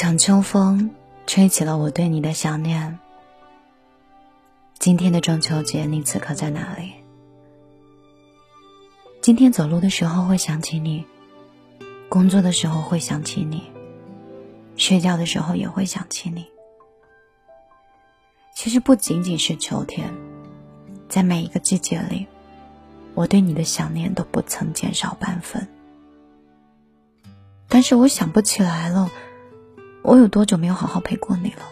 场秋风吹起了我对你的想念。今天的中秋节，你此刻在哪里？今天走路的时候会想起你，工作的时候会想起你，睡觉的时候也会想起你。其实不仅仅是秋天，在每一个季节里，我对你的想念都不曾减少半分。但是我想不起来了。我有多久没有好好陪过你了？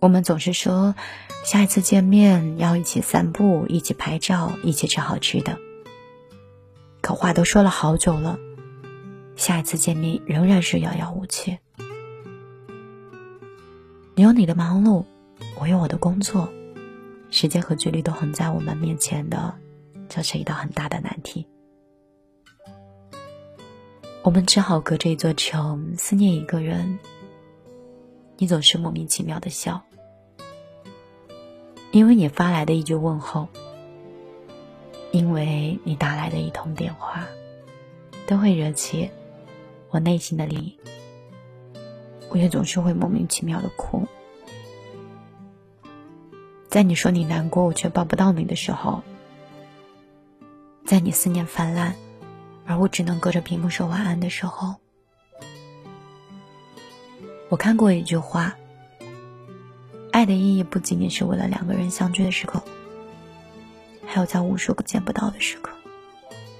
我们总是说下一次见面要一起散步、一起拍照、一起吃好吃的。可话都说了好久了，下一次见面仍然是遥遥无期。你有你的忙碌，我有我的工作，时间和距离都横在我们面前的，这是一道很大的难题。我们只好隔着一座城思念一个人。你总是莫名其妙的笑，因为你发来的一句问候，因为你打来的一通电话，都会惹起我内心的涟我也总是会莫名其妙的哭，在你说你难过，我却抱不到你的时候，在你思念泛滥。而我只能隔着屏幕说晚安的时候，我看过一句话：爱的意义不仅仅是为了两个人相聚的时刻，还有在无数个见不到的时刻，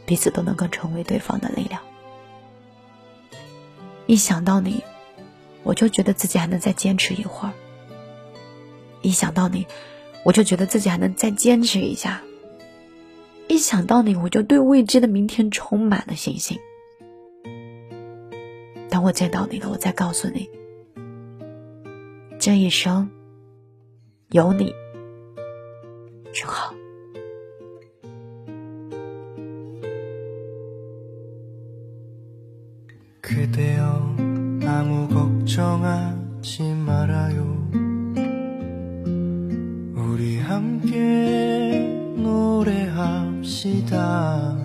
彼此都能够成为对方的力量。一想到你，我就觉得自己还能再坚持一会儿；一想到你，我就觉得自己还能再坚持一下。一想到你，我就对未知的明天充满了信心。等我见到你了，我再告诉你，这一生有你真好。 맙시다.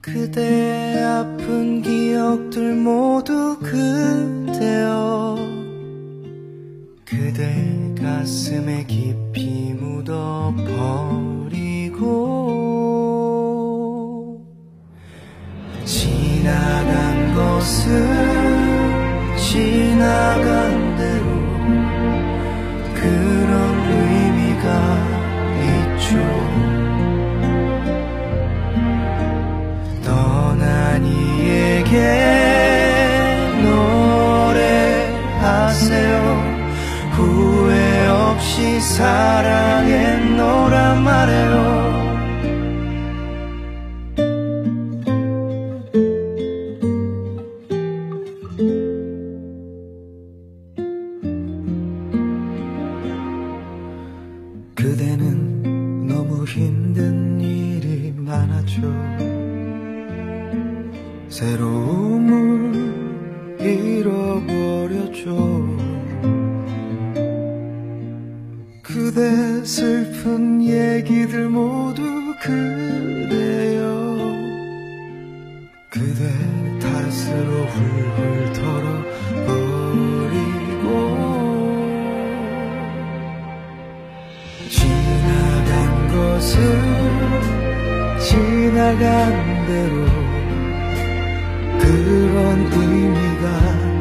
그대 아픈 기억들 모두 그대여. 그대 가슴에 깊이 묻어버리고. 사랑했노라 말해요. 그대는 너무 힘든 일이 많았죠. 새로움을 잃어버렸죠. 슬픈 얘기들 모두 그대여. 그대 탓으로 훌훌 털어버리고. 지나간 것은 지나간 대로 그런 의미가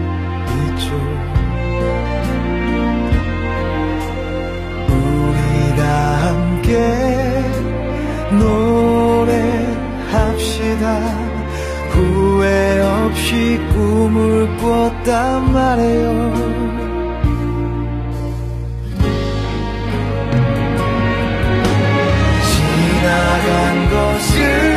없이 꿈을 꿨단 말이에요. 지나간 것은